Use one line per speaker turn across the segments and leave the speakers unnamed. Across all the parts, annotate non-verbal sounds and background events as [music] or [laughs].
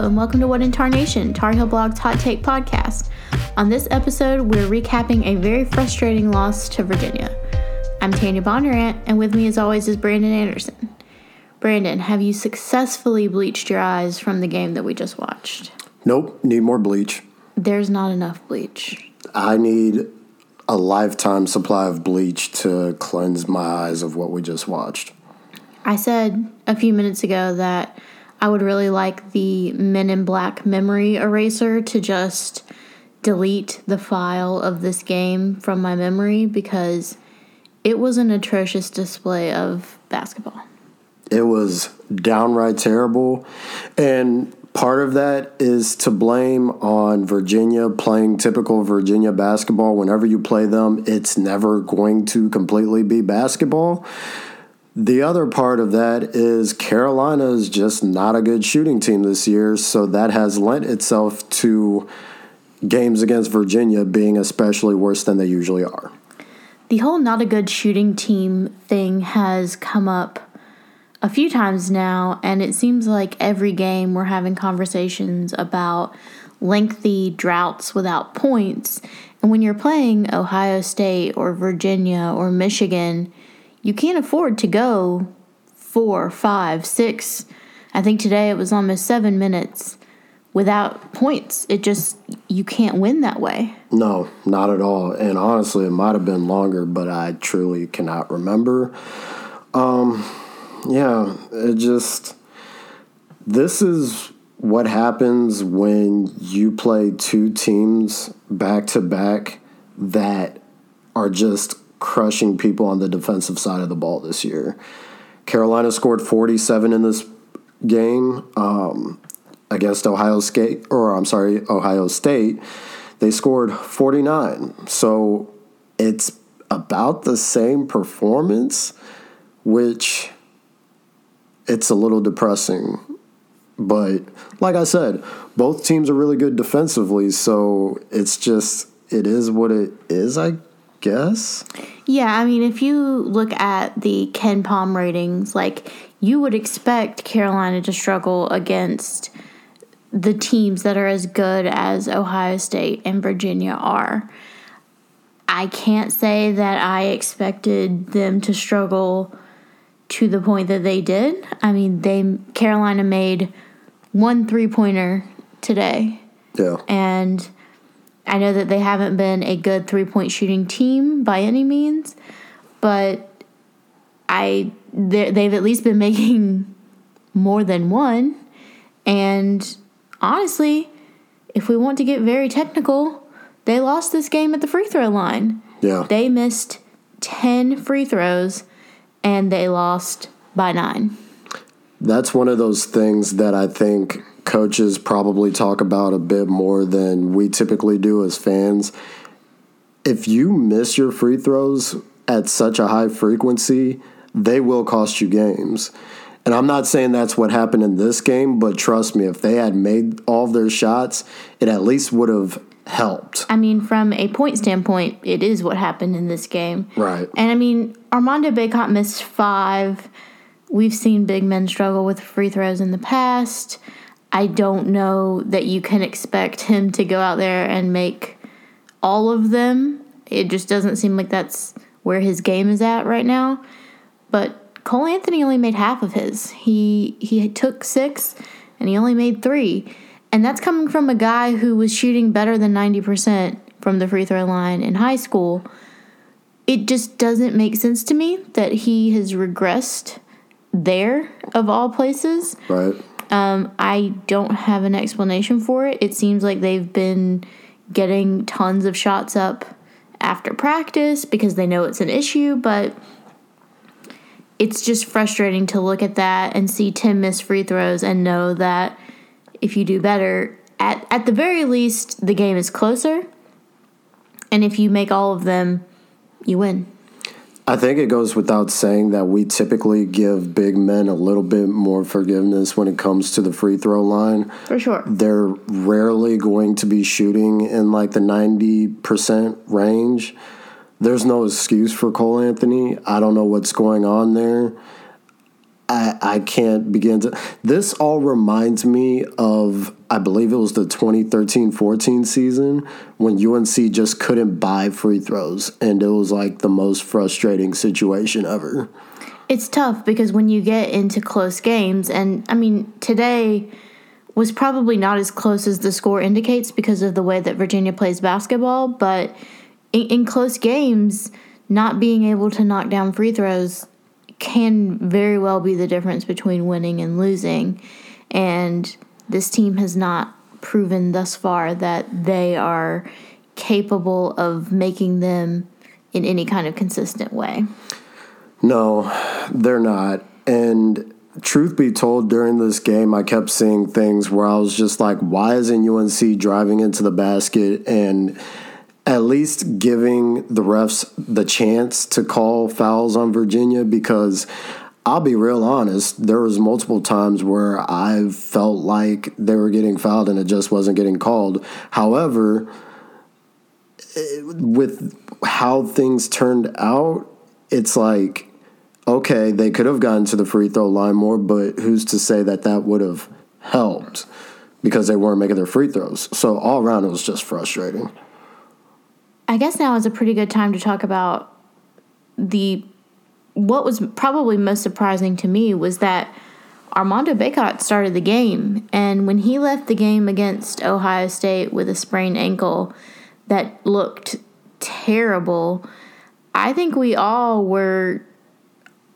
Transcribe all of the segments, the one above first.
Hello, and welcome to What in Tarnation, Tar Heel Blog's Hot Take podcast. On this episode, we're recapping a very frustrating loss to Virginia. I'm Tanya Bondurant, and with me, as always, is Brandon Anderson. Brandon, have you successfully bleached your eyes from the game that we just watched?
Nope, need more bleach.
There's not enough bleach.
I need a lifetime supply of bleach to cleanse my eyes of what we just watched.
I said a few minutes ago that I would really like the Men in Black memory eraser to just delete the file of this game from my memory because it was an atrocious display of basketball.
It was downright terrible. And part of that is to blame on Virginia playing typical Virginia basketball. Whenever you play them, it's never going to completely be basketball. The other part of that is Carolina is just not a good shooting team this year, so that has lent itself to games against Virginia being especially worse than they usually are.
The whole not a good shooting team thing has come up a few times now, and it seems like every game we're having conversations about lengthy droughts without points. And when you're playing Ohio State or Virginia or Michigan, you can't afford to go four, five, six. I think today it was almost seven minutes without points. It just, you can't win that way.
No, not at all. And honestly, it might have been longer, but I truly cannot remember. Um, yeah, it just, this is what happens when you play two teams back to back that are just crushing people on the defensive side of the ball this year. Carolina scored 47 in this game um, against Ohio State, or I'm sorry, Ohio State. They scored 49. So it's about the same performance, which it's a little depressing. But like I said, both teams are really good defensively, so it's just it is what it is, I guess.
Yeah, I mean, if you look at the KenPom ratings, like you would expect Carolina to struggle against the teams that are as good as Ohio State and Virginia are. I can't say that I expected them to struggle to the point that they did. I mean, they Carolina made one three-pointer today.
Yeah.
And I know that they haven't been a good three point shooting team by any means, but I they've at least been [laughs] making more than one. And honestly, if we want to get very technical, they lost this game at the free throw line.
Yeah.
They missed 10 free throws and they lost by nine.
That's one of those things that I think coaches probably talk about a bit more than we typically do as fans. If you miss your free throws at such a high frequency, they will cost you games. And I'm not saying that's what happened in this game, but trust me, if they had made all of their shots, it at least would have helped.
I mean, from a point standpoint, it is what happened in this game.
Right.
And I mean, Armando Bacot missed five. We've seen big men struggle with free throws in the past. I don't know that you can expect him to go out there and make all of them. It just doesn't seem like that's where his game is at right now. But Cole Anthony only made half of his. He he took 6 and he only made 3. And that's coming from a guy who was shooting better than 90% from the free throw line in high school. It just doesn't make sense to me that he has regressed there of all places.
Right.
Um, I don't have an explanation for it. It seems like they've been getting tons of shots up after practice because they know it's an issue, but it's just frustrating to look at that and see Tim miss free throws and know that if you do better, at, at the very least, the game is closer. And if you make all of them, you win.
I think it goes without saying that we typically give big men a little bit more forgiveness when it comes to the free throw line.
For sure.
They're rarely going to be shooting in like the 90% range. There's no excuse for Cole Anthony. I don't know what's going on there. I, I can't begin to. This all reminds me of, I believe it was the 2013 14 season when UNC just couldn't buy free throws. And it was like the most frustrating situation ever.
It's tough because when you get into close games, and I mean, today was probably not as close as the score indicates because of the way that Virginia plays basketball, but in, in close games, not being able to knock down free throws can very well be the difference between winning and losing. And this team has not proven thus far that they are capable of making them in any kind of consistent way.
No, they're not. And truth be told, during this game, I kept seeing things where I was just like, why isn't UNC driving into the basket and at least giving the refs the chance to call fouls on Virginia because I'll be real honest, there was multiple times where I felt like they were getting fouled and it just wasn't getting called. However, eh, with how things turned out, it's like okay, they could have gotten to the free throw line more, but who's to say that that would have helped because they weren't making their free throws. So all around it was just frustrating.
I guess now is a pretty good time to talk about the what was probably most surprising to me was that Armando Bacot started the game, and when he left the game against Ohio State with a sprained ankle that looked terrible, I think we all were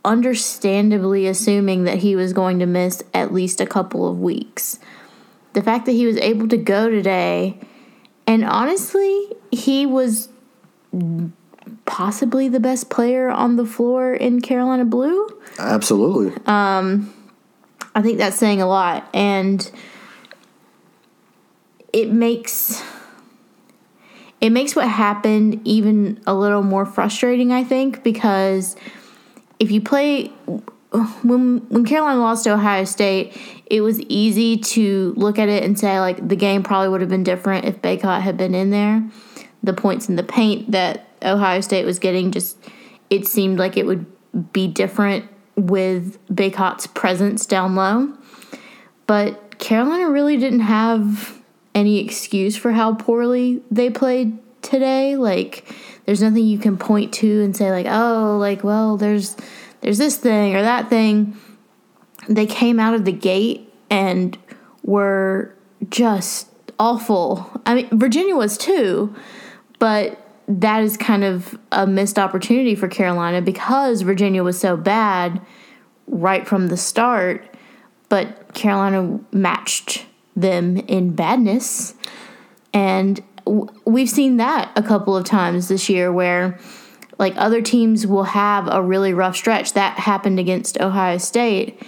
understandably assuming that he was going to miss at least a couple of weeks. The fact that he was able to go today and honestly, he was possibly the best player on the floor in Carolina Blue.
Absolutely.
Um, I think that's saying a lot, and it makes it makes what happened even a little more frustrating. I think because if you play when when Carolina lost to Ohio State, it was easy to look at it and say like the game probably would have been different if Bacot had been in there. The points in the paint that Ohio State was getting just it seemed like it would be different with Bacot's presence down low. But Carolina really didn't have any excuse for how poorly they played today. Like there's nothing you can point to and say like, "Oh, like well, there's there's this thing or that thing. They came out of the gate and were just awful. I mean, Virginia was too, but that is kind of a missed opportunity for Carolina because Virginia was so bad right from the start, but Carolina matched them in badness. And we've seen that a couple of times this year where like other teams will have a really rough stretch. That happened against Ohio State,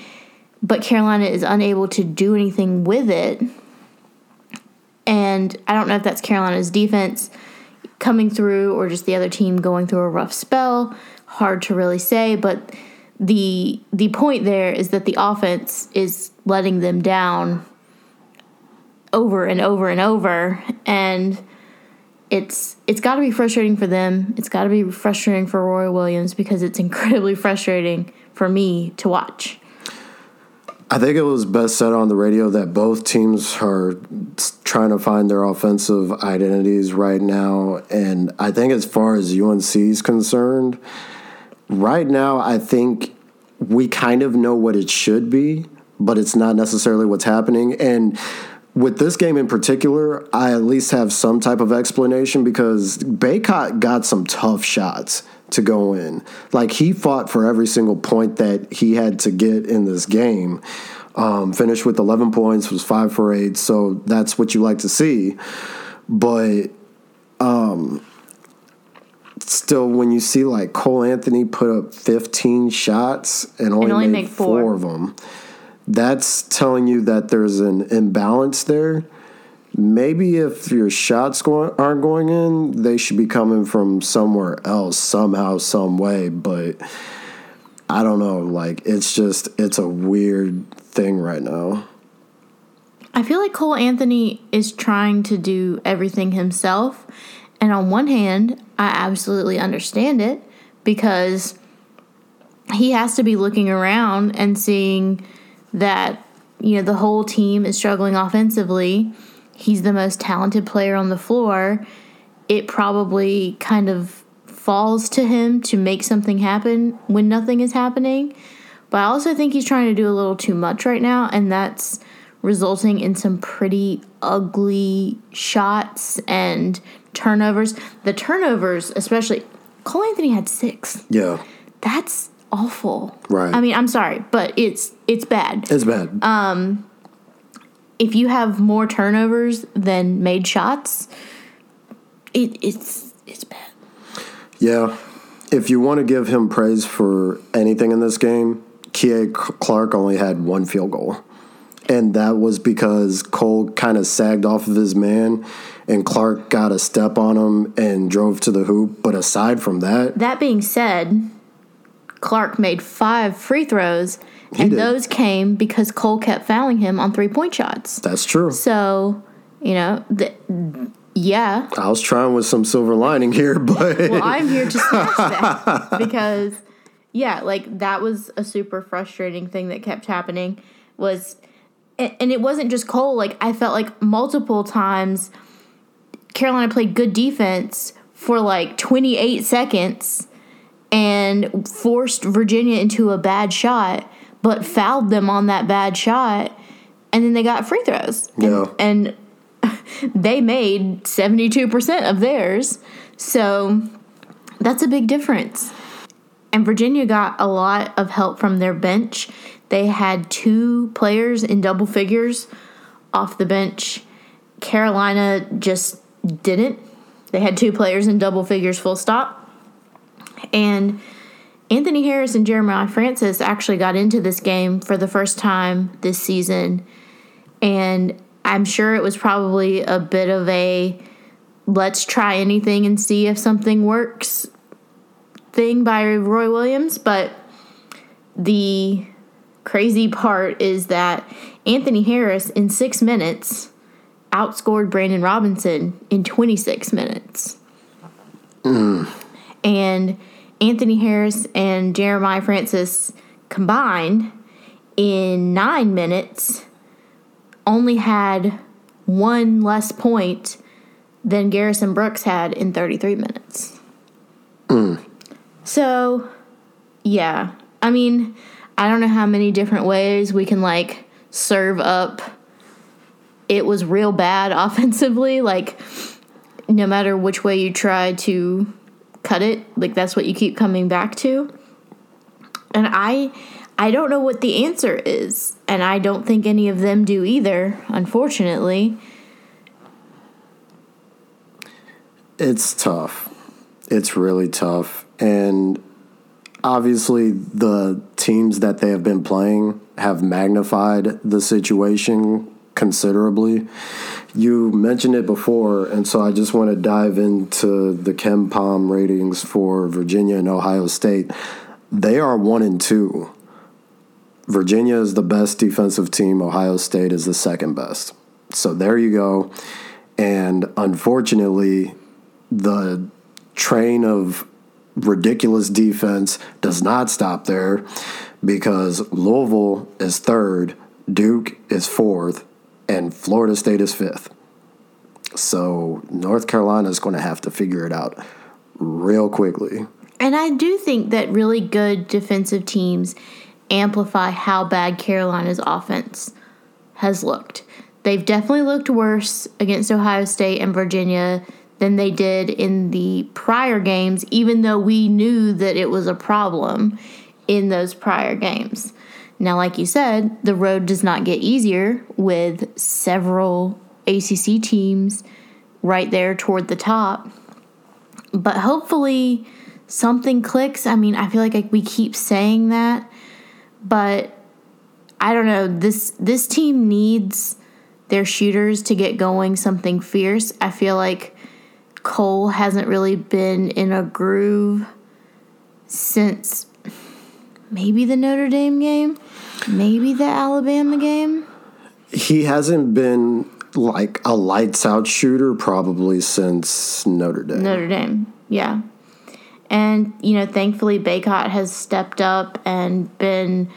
but Carolina is unable to do anything with it. And I don't know if that's Carolina's defense coming through or just the other team going through a rough spell. Hard to really say, but the the point there is that the offense is letting them down over and over and over and it's it's got to be frustrating for them. It's got to be frustrating for Roy Williams because it's incredibly frustrating for me to watch.
I think it was best said on the radio that both teams are trying to find their offensive identities right now. And I think, as far as UNC is concerned, right now, I think we kind of know what it should be, but it's not necessarily what's happening. And with this game in particular, I at least have some type of explanation because Bacot got some tough shots to go in. Like he fought for every single point that he had to get in this game. Um, finished with 11 points, was five for eight. So that's what you like to see. But um, still, when you see like Cole Anthony put up 15 shots and only, and only made four. four of them that's telling you that there's an imbalance there. Maybe if your shots going, aren't going in, they should be coming from somewhere else, somehow, some way. But I don't know. Like, it's just, it's a weird thing right now.
I feel like Cole Anthony is trying to do everything himself. And on one hand, I absolutely understand it because he has to be looking around and seeing that you know the whole team is struggling offensively. He's the most talented player on the floor. It probably kind of falls to him to make something happen when nothing is happening. But I also think he's trying to do a little too much right now, and that's resulting in some pretty ugly shots and turnovers. The turnovers, especially, Cole Anthony had six.
Yeah.
That's awful.
Right.
I mean, I'm sorry, but it's it's bad.
It's bad.
Um, if you have more turnovers than made shots, it, it's it's bad.
Yeah. If you want to give him praise for anything in this game, Kihei Clark only had one field goal. And that was because Cole kind of sagged off of his man and Clark got a step on him and drove to the hoop. But aside from that,
That being said, Clark made five free throws,
He
and
did.
those came because Cole kept fouling him on three point shots.
that's true.
So, you know, the, yeah.
I was trying with some silver lining here, [laughs] but
Well, I'm here to smash that because, yeah, like that was a super frustrating thing that kept happening. Was and and it wasn't just Cole. Like I felt like multiple times, Carolina played good defense for like 28 seconds and forced Virginia into a bad shot, but fouled them on that bad shot, and then they got free throws.
Yeah.
And, and [laughs] they made 72% of theirs. So that's a big difference. And Virginia got a lot of help from their bench. They had two players in double figures off the bench. Carolina just didn't. They had two players in double figures, full stop. And Anthony Harris and Jeremiah Francis actually got into this game for the first time this season. And I'm sure it was probably a bit of a let's try anything and see if something works thing by Roy Williams. But the crazy part is that Anthony Harris in six minutes outscored Brandon Robinson in 26 minutes. Mm. And Anthony Harris and Jeremiah Francis combined in nine minutes only had one less point than Garrison Brooks had in 33 minutes. So, yeah. I mean, I don't know how many different ways we can like serve up it was real bad [laughs] offensively like no matter which way you try to cut it like that's what you keep coming back to and i i don't know what the answer is and i don't think any of them do either unfortunately
it's tough. It's really tough. And obviously, the teams that they have been playing have magnified the situation considerably. You mentioned it before, and so I just want to dive into the KenPom ratings for Virginia and Ohio State. They are one and two. Virginia is the best defensive team. Ohio State is the second best. So there you go. And unfortunately, the train of ridiculous defense does not stop there because Louisville is third, Duke is fourth, and Florida State is fifth. So North Carolina is going to have to figure it out real quickly.
And I do think that really good defensive teams amplify how bad Carolina's offense has looked. They've definitely looked worse against Ohio State and Virginia than they did in the prior games, even though we knew that it was a problem in those prior games. Now, like you said, the road does not get easier with several ACC teams right there toward the top. But hopefully, something clicks. I mean, I feel like we keep saying that, but I don't know. This this team needs their shooters to get going something fierce. I feel like Cole hasn't really been in a groove since maybe the Notre Dame game, maybe the Alabama game.
He hasn't been like a lights out shooter probably since Notre Dame.
Notre Dame, yeah. And, you know, thankfully Bacot has stepped up and been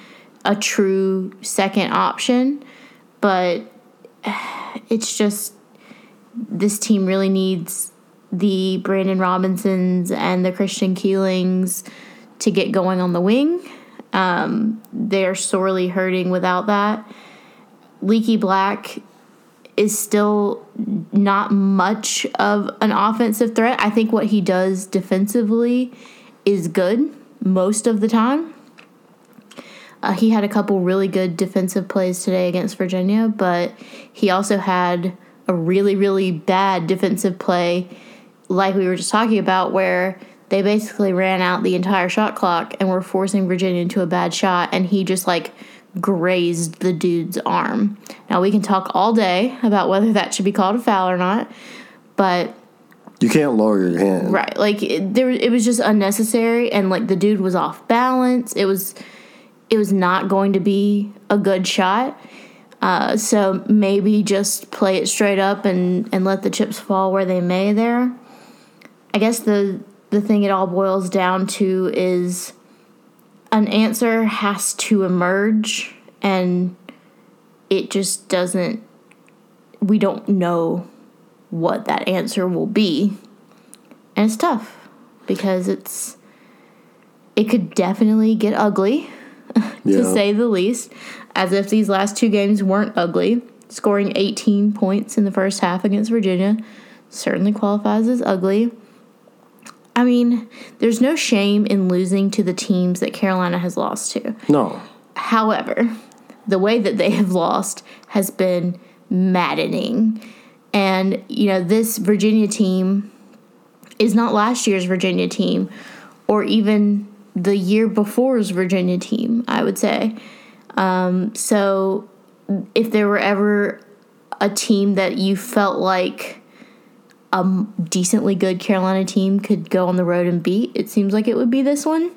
a true second option. But [sighs] it's just this team really needs the Brandon Robinsons and the Christian Keelings to get going on the wing. Um, they're sorely hurting without that. Leaky Black is still not much of an offensive threat. I think what he does defensively is good most of the time. Uh, he had a couple really good defensive plays today against Virginia, but he also had a really, really bad defensive play, like we were just talking about, where they basically ran out the entire shot clock and were forcing Virginia into a bad shot, and he just like grazed the dude's arm. Now, we can talk all day about whether that should be called a foul or not, but
You can't lower your hand.
Right. Like it, there it was just unnecessary and like the dude was off balance. It was it was not going to be a good shot. Uh, so maybe just play it straight up and, and let the chips fall where they may there. I guess the the thing it all boils down to is an answer has to emerge and it just doesn't we don't know what that answer will be. And it's tough because it's it could definitely get ugly [laughs] to say the least, as if these last two games weren't ugly. Scoring 18 points in the first half against Virginia certainly qualifies as ugly. I mean, there's no shame in losing to the teams that Carolina has lost to.
No.
However, the way that they have lost has been maddening. And, you know, this Virginia team is not last year's Virginia team or even the year before's Virginia team, I would say. Um, so if there were ever a team that you felt like a decently good Carolina team could go on the road and beat, it seems like it would be this one.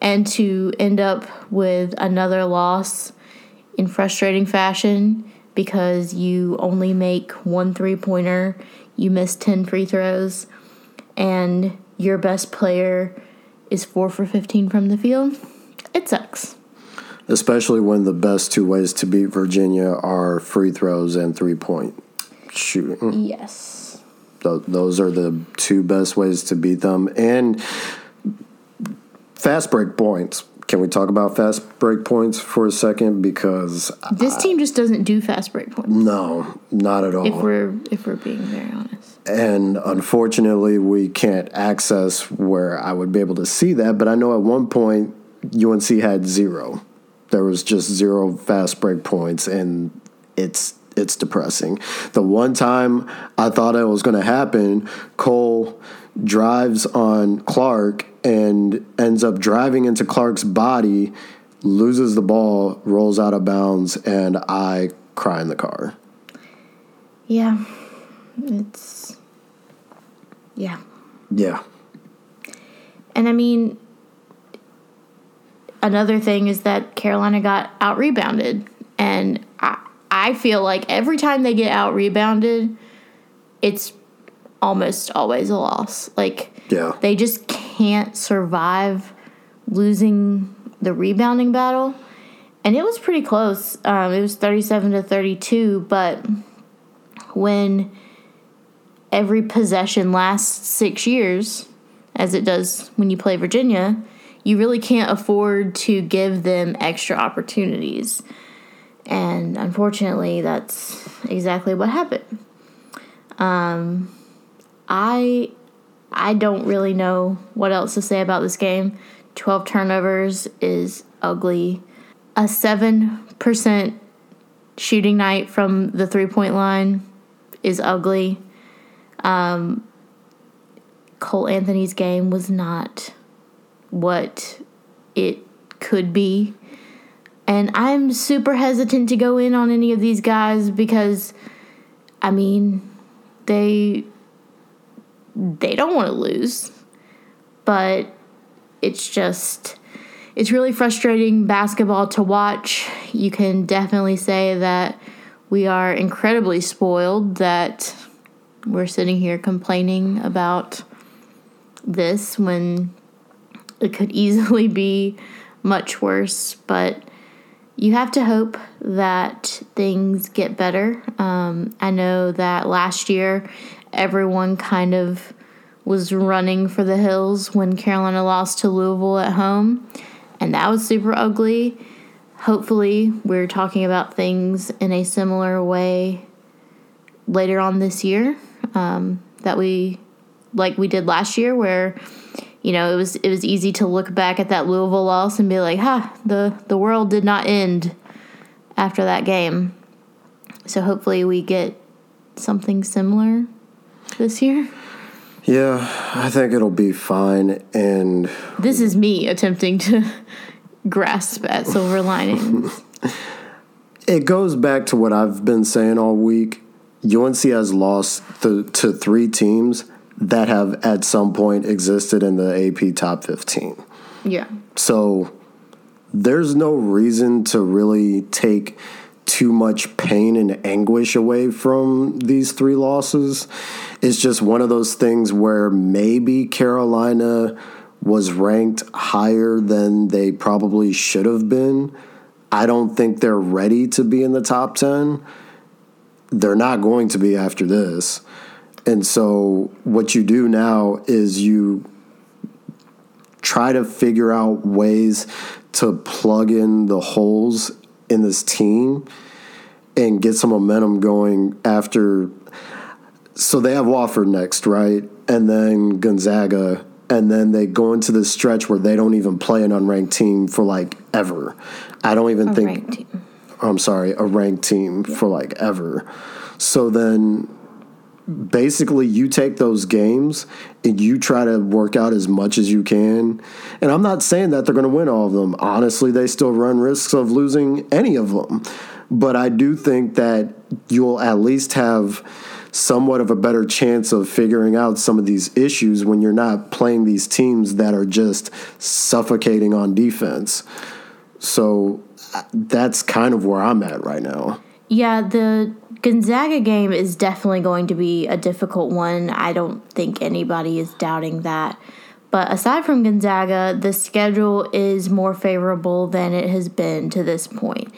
And to end up with another loss in frustrating fashion because you only make one three pointer, you miss 10 free throws, and your best player is 4 for 15 from the field, it sucks.
Especially when the best two ways to beat Virginia are free throws and three point shooting.
Yes.
Th- those are the two best ways to beat them. And fast break points. Can we talk about fast break points for a second? Because
This team just doesn't do fast break points.
no, not at all.
If we're if we're being very honest.
and unfortunately we can't access where I would be able to see that. But I know at one point UNC had zero. There was just zero fast break points, and it's it's depressing. The one time I thought it was going to happen, Cole drives on Clark and ends up driving into Clark's body, loses the ball, rolls out of bounds, and I cry in the car.
Yeah. It's yeah.
Yeah.
And I mean, another thing is that Carolina got out rebounded. And I, feel like every time they get out rebounded, it's almost always a loss. Like,
Yeah.
they just can't survive losing the rebounding battle. And it was pretty close. Um, it was 37 to 32, but when every possession lasts six years, as it does when you play Virginia, you really can't afford to give them extra opportunities. And unfortunately, that's exactly what happened. Um, I I don't really know what else to say about this game. 12 turnovers is ugly. A 7% shooting night from the three point line is ugly. Um, Cole Anthony's game was not what it could be. And I'm super hesitant to go in on any of these guys because, I mean, they they don't want to lose, but it's just it's really frustrating basketball to watch. You can definitely say that we are incredibly spoiled that we're sitting here complaining about this when it could easily be much worse, but you have to hope that things get better. Um, I know that last year everyone kind of was running for the hills when Carolina lost to Louisville at home, and that was super ugly. Hopefully, we're talking about things in a similar way later on this year um, that we like we did last year, where you know it was it was easy to look back at that Louisville loss and be like, "Ha, the the world did not end after that game." So hopefully, we get something similar this year.
Yeah, I think it'll be fine. And
This is me attempting to [laughs] grasp at silver linings. [laughs]
it goes back to what I've been saying all week. UNC has lost th- to three teams that have at some point existed in the AP top 15.
yeah.
So there's no reason to really take too much pain and anguish away from these three losses. It's just one of those things where maybe Carolina was ranked higher than they probably should have been. I don't think they're ready to be in the top 10. They're not going to be after this. And so what you do now is you try to figure out ways to plug in the holes in this team and get some momentum going after. So they have Wofford next, right? And then Gonzaga. And then they go into this stretch where they don't even play an unranked team for like ever. I don't even
A
think.
ranked team.
I'm sorry, a ranked team for like ever. So then basically you take those games and you try to work out as much as you can. And I'm not saying that they're going to win all of them. Honestly, they still run risks of losing any of them. But I do think that you'll at least have somewhat of a better chance of figuring out some of these issues when you're not playing these teams that are just suffocating on defense. So uh, that's kind of where I'm at right now.
Yeah, the Gonzaga game is definitely going to be a difficult one. I don't think anybody is doubting that. But aside from Gonzaga, the schedule is more favorable than it has been to this point.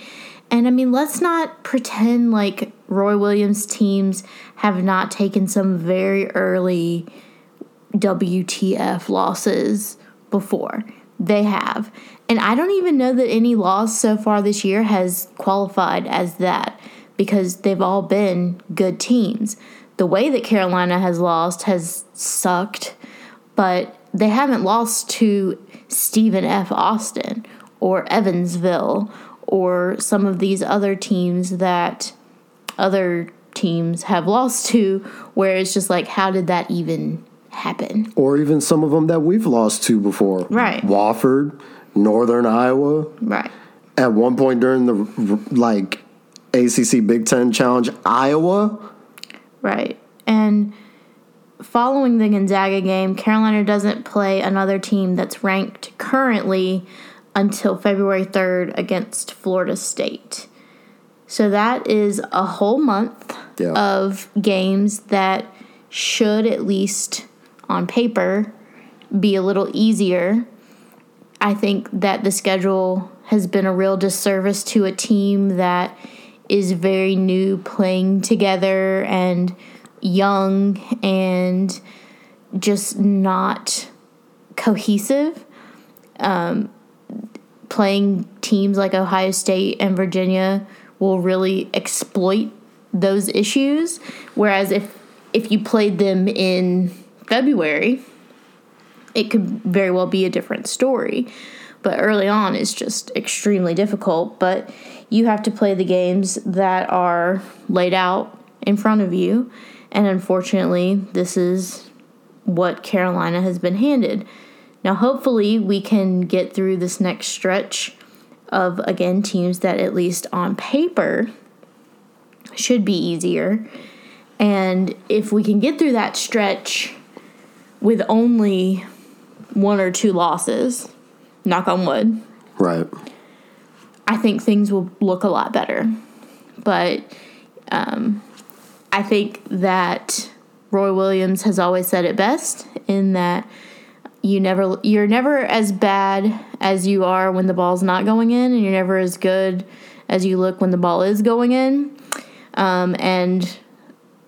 And I mean, let's not pretend like Roy Williams teams have not taken some very early WTF losses before. They have. And I don't even know that any loss so far this year has qualified as that because they've all been good teams. The way that Carolina has lost has sucked, but they haven't lost to Stephen F. Austin or Evansville or some of these other teams that other teams have lost to, where it's just like, how did that even happen?
or even some of them that we've lost to before.
Right.
Wofford, Northern Iowa.
Right.
At one point during the like ACC Big Ten Challenge, Iowa.
Right. And following the Gonzaga game, Carolina doesn't play another team that's ranked currently until February 3rd against Florida State. So that is a whole month
Yeah.
of games that should, at least on paper, be a little easier. I think that the schedule has been a real disservice to a team that is very new playing together and young and just not cohesive. Um, playing teams like Ohio State and Virginia will really exploit those issues. Whereas if if you played them in February, it could very well be a different story. But early on is just extremely difficult. But you have to play the games that are laid out in front of you. And unfortunately, this is what Carolina has been handed. Now, hopefully, we can get through this next stretch of, again, teams that, at least on paper, should be easier. And if we can get through that stretch with only one or two losses, knock on wood,
Right.
I think things will look a lot better. But um, I think that Roy Williams has always said it best in that you never you're never as bad as you are when the ball's not going in, and you're never as good as you look when the ball is going in. Um, and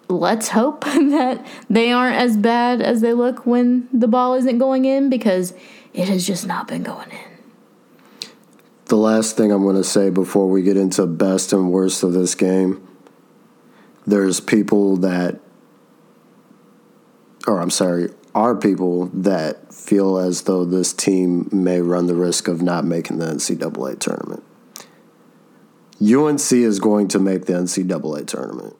let's hope [laughs] that they aren't as bad as they look when the ball isn't going in because it has just not been going in.
The last thing I'm going to say before we get into best and worst of this game there's people that, or I'm sorry, are people that feel as though this team may run the risk of not making the NCAA tournament. UNC is going to make the NCAA tournament.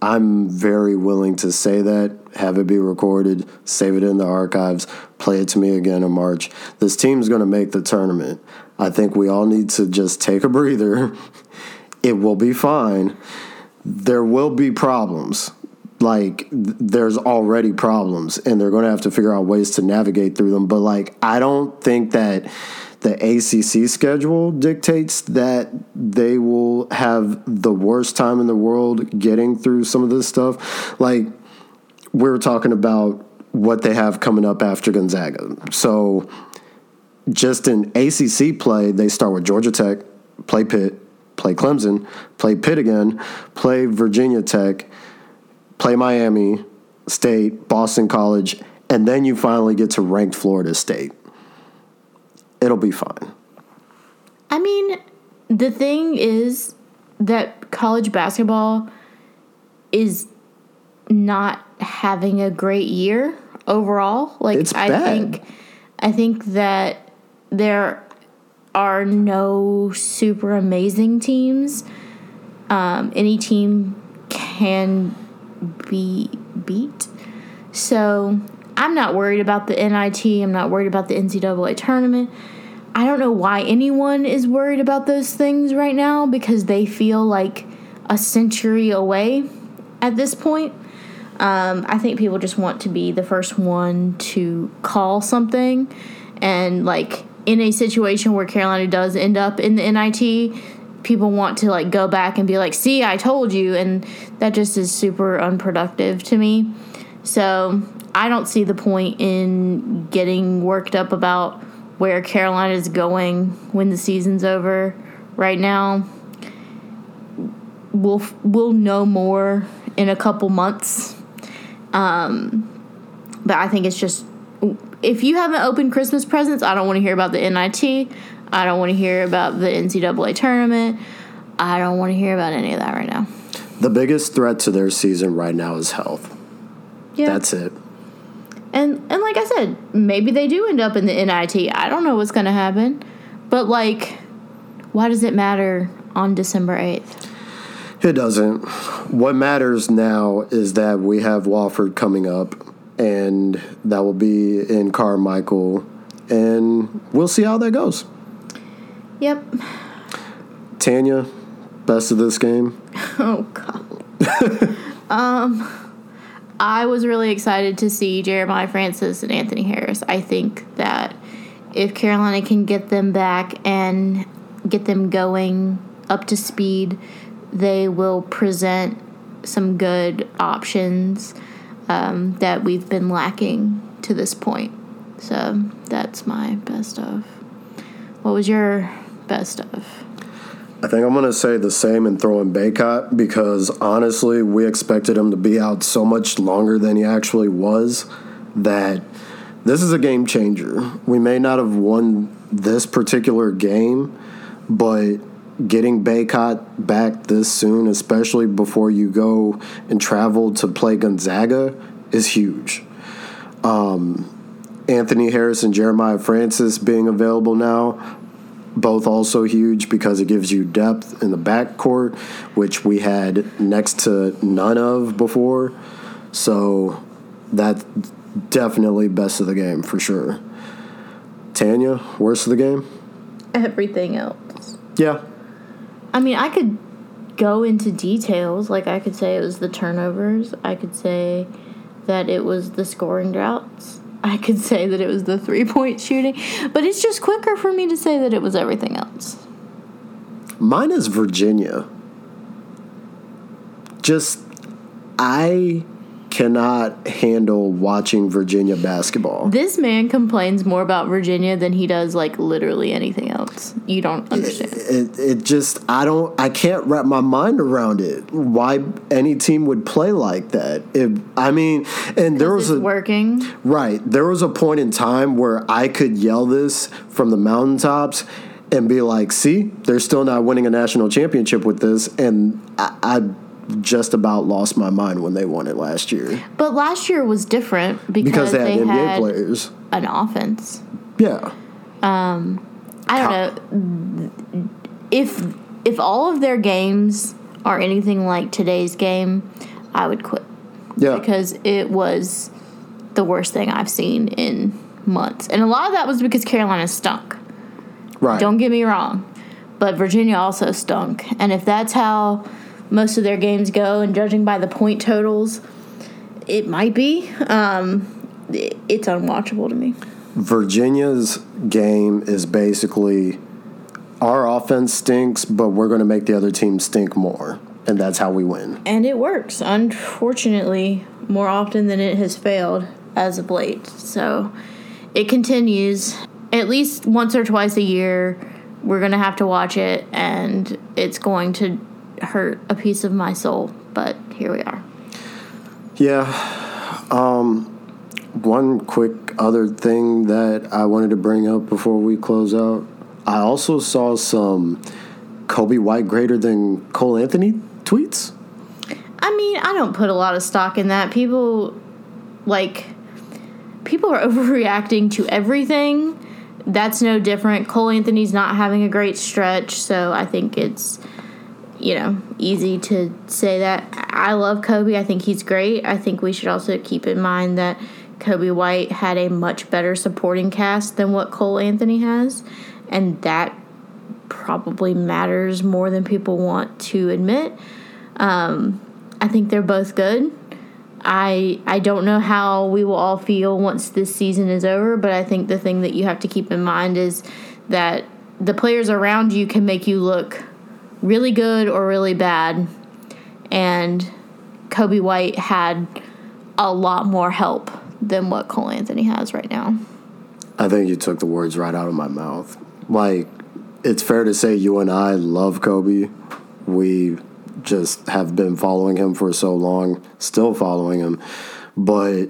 I'm very willing to say that, have it be recorded, save it in the archives, play it to me again in March. This team's going to make the tournament. I think we all need to just take a breather. [laughs] It will be fine. There will be problems. Like, there's already problems, and they're going to have to figure out ways to navigate through them. But, like, I don't think that the ACC schedule dictates that they will have the worst time in the world getting through some of this stuff. Like we were talking about what they have coming up after Gonzaga. So just in ACC play, they start with Georgia Tech, play Pitt, play Clemson, play Pitt again, play Virginia Tech, play Miami State, Boston College, and then you finally get to ranked Florida State it'll be fine.
I mean, the thing is that college basketball is not having a great year overall. Like
It's
I
bad.
think I think that there are no super amazing teams. Um, any team can be beat. So I'm not worried about the NIT. I'm not worried about the NCAA tournament. I don't know why anyone is worried about those things right now because they feel like a century away at this point. Um, I think people just want to be the first one to call something. And, like, in a situation where Carolina does end up in the NIT, people want to, like, go back and be like, see, I told you. And that just is super unproductive to me. So I don't see the point in getting worked up about where Carolina is going when the season's over. Right now, we'll we'll know more in a couple months. Um, but I think it's just if you haven't opened Christmas presents, I don't want to hear about the NIT. I don't want to hear about the NCAA tournament. I don't want to hear about any of that right now.
The biggest threat to their season right now is health.
Yeah.
That's it.
And and like I said, maybe they do end up in the NIT. I don't know what's going to happen. But like why does it matter on December 8th?
It doesn't. What matters now is that we have Wofford coming up, and that will be in Carmichael, and we'll see how that goes.
Yep.
Tanya, best of this game. [laughs]
Oh god. [laughs] um I was really excited to see Jeremiah Francis and Anthony Harris. I think that if Carolina can get them back and get them going up to speed, they will present some good options um, that we've been lacking to this point. So that's my best of. What was your best of?
I think I'm going to say the same and throw in Bacot because honestly, we expected him to be out so much longer than he actually was that this is a game changer. We may not have won this particular game, but getting Bacot back this soon, especially before you go and travel to play Gonzaga, is huge. Um, Anthony Harris and Jeremiah Francis being available now, both also huge because it gives you depth in the backcourt, which we had next to none of before. So that's definitely best of the game for sure. Tanya, worst of the game?
Everything else.
Yeah.
I mean, I could go into details. Like, I could say it was the turnovers. I could say that it was the scoring droughts. I could say that it was the three point shooting. But it's just quicker for me to say that it was everything else.
Mine is Virginia. Just, I cannot handle watching Virginia basketball.
This man complains more about Virginia than he does like literally anything else. You don't understand.
It, it just I don't I can't wrap my mind around it. Why any team would play like that? If I mean, and there was
It's
a
working.
right there was a point in time where I could yell this from the mountaintops and be like, "See, they're still not winning a national championship with this," and I, I just about lost my mind when they won it last year
But last year was different because,
because they had NBA
had
players.
an offense.
Yeah, Um,
I don't know if if all of their games are anything like today's game, I would quit
yeah.
because it was the worst thing I've seen in months. And a lot of that was because Carolina stunk.
right.
Don't get me wrong. But Virginia also stunk. And if that's how most of their games go, and judging by the point totals, it might be. Um, it- it's unwatchable to me.
Virginia's game is basically our offense stinks, but we're going to make the other team stink more, and that's how we win.
And it works, unfortunately, more often than it has failed as of late. So it continues at least once or twice a year. We're going to have to watch it, and it's going to hurt a piece of my soul. But here we are.
Yeah. Um, one quick other thing that I wanted to bring up before we close out. I also saw some Coby White greater than Cole Anthony tweets.
I mean, I don't put a lot of stock in that. People, like, people are [laughs] overreacting to everything. That's no different. Cole Anthony's not having a great stretch, so I think it's, you know, easy to say that. I love Coby. I think he's great. I think we should also keep in mind that Coby White had a much better supporting cast than what Cole Anthony has, and that probably matters more than people want to admit. Um, I think they're both good. I I don't know how we will all feel once this season is over, but I think the thing that you have to keep in mind is that the players around you can make you look really good or really bad. And Coby White had a lot more help than what Cole Anthony has right now.
I think you took the words right out of my mouth. Like, it's fair to say you and I love Coby. We just have been following him for so long, still following him. But,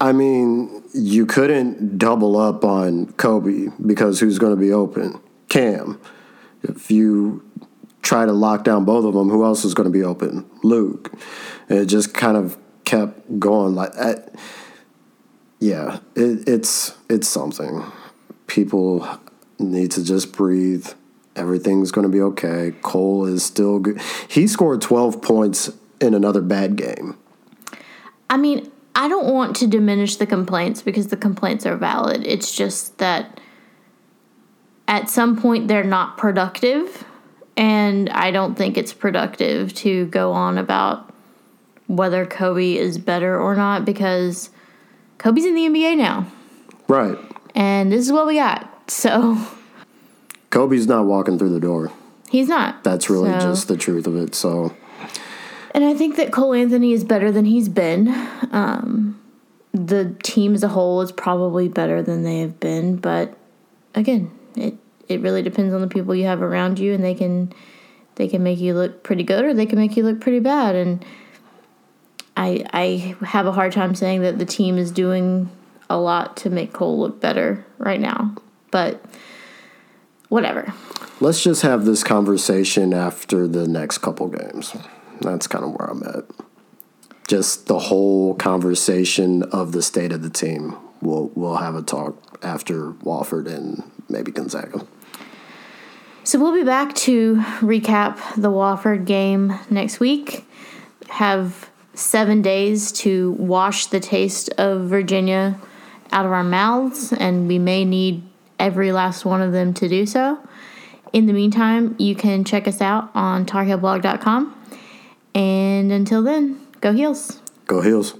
I mean, you couldn't double up on Coby because who's going to be open? Cam. If you try to lock down both of them, who else is going to be open? Luke. And it just kind of kept going like that yeah, it, it's it's something. People need to just breathe. Everything's going to be okay. Cole is still good. He scored 12 points in another bad game.
I mean, I don't want to diminish the complaints because the complaints are valid. It's just that at some point they're not productive, and I don't think it's productive to go on about whether Coby is better or not because Coby's in the NBA now,
Right.
and this is what we got. So
Coby's not walking through the door.
he's not.
That's really
So-
just the truth of it. So,
And I think that Cole Anthony is better than he's been. Um, the team as a whole is probably better than they have been, but again, it it really depends on the people you have around you, and they can they can make you look pretty good or they can make you look pretty bad. And I I have a hard time saying that the team is doing a lot to make Cole look better right now, but whatever.
let's just have this conversation after the next couple games. That's kind of where I'm at. Just the whole conversation of the state of the team. We'll we'll have a talk after Wofford and maybe Gonzaga.
So we'll be back to recap the Wofford game next week. Have seven days to wash the taste of Virginia out of our mouths, and we may need every last one of them to do so. In the meantime, you can check us out on tarheelblog.com. And until then, go heels.
Go Heels.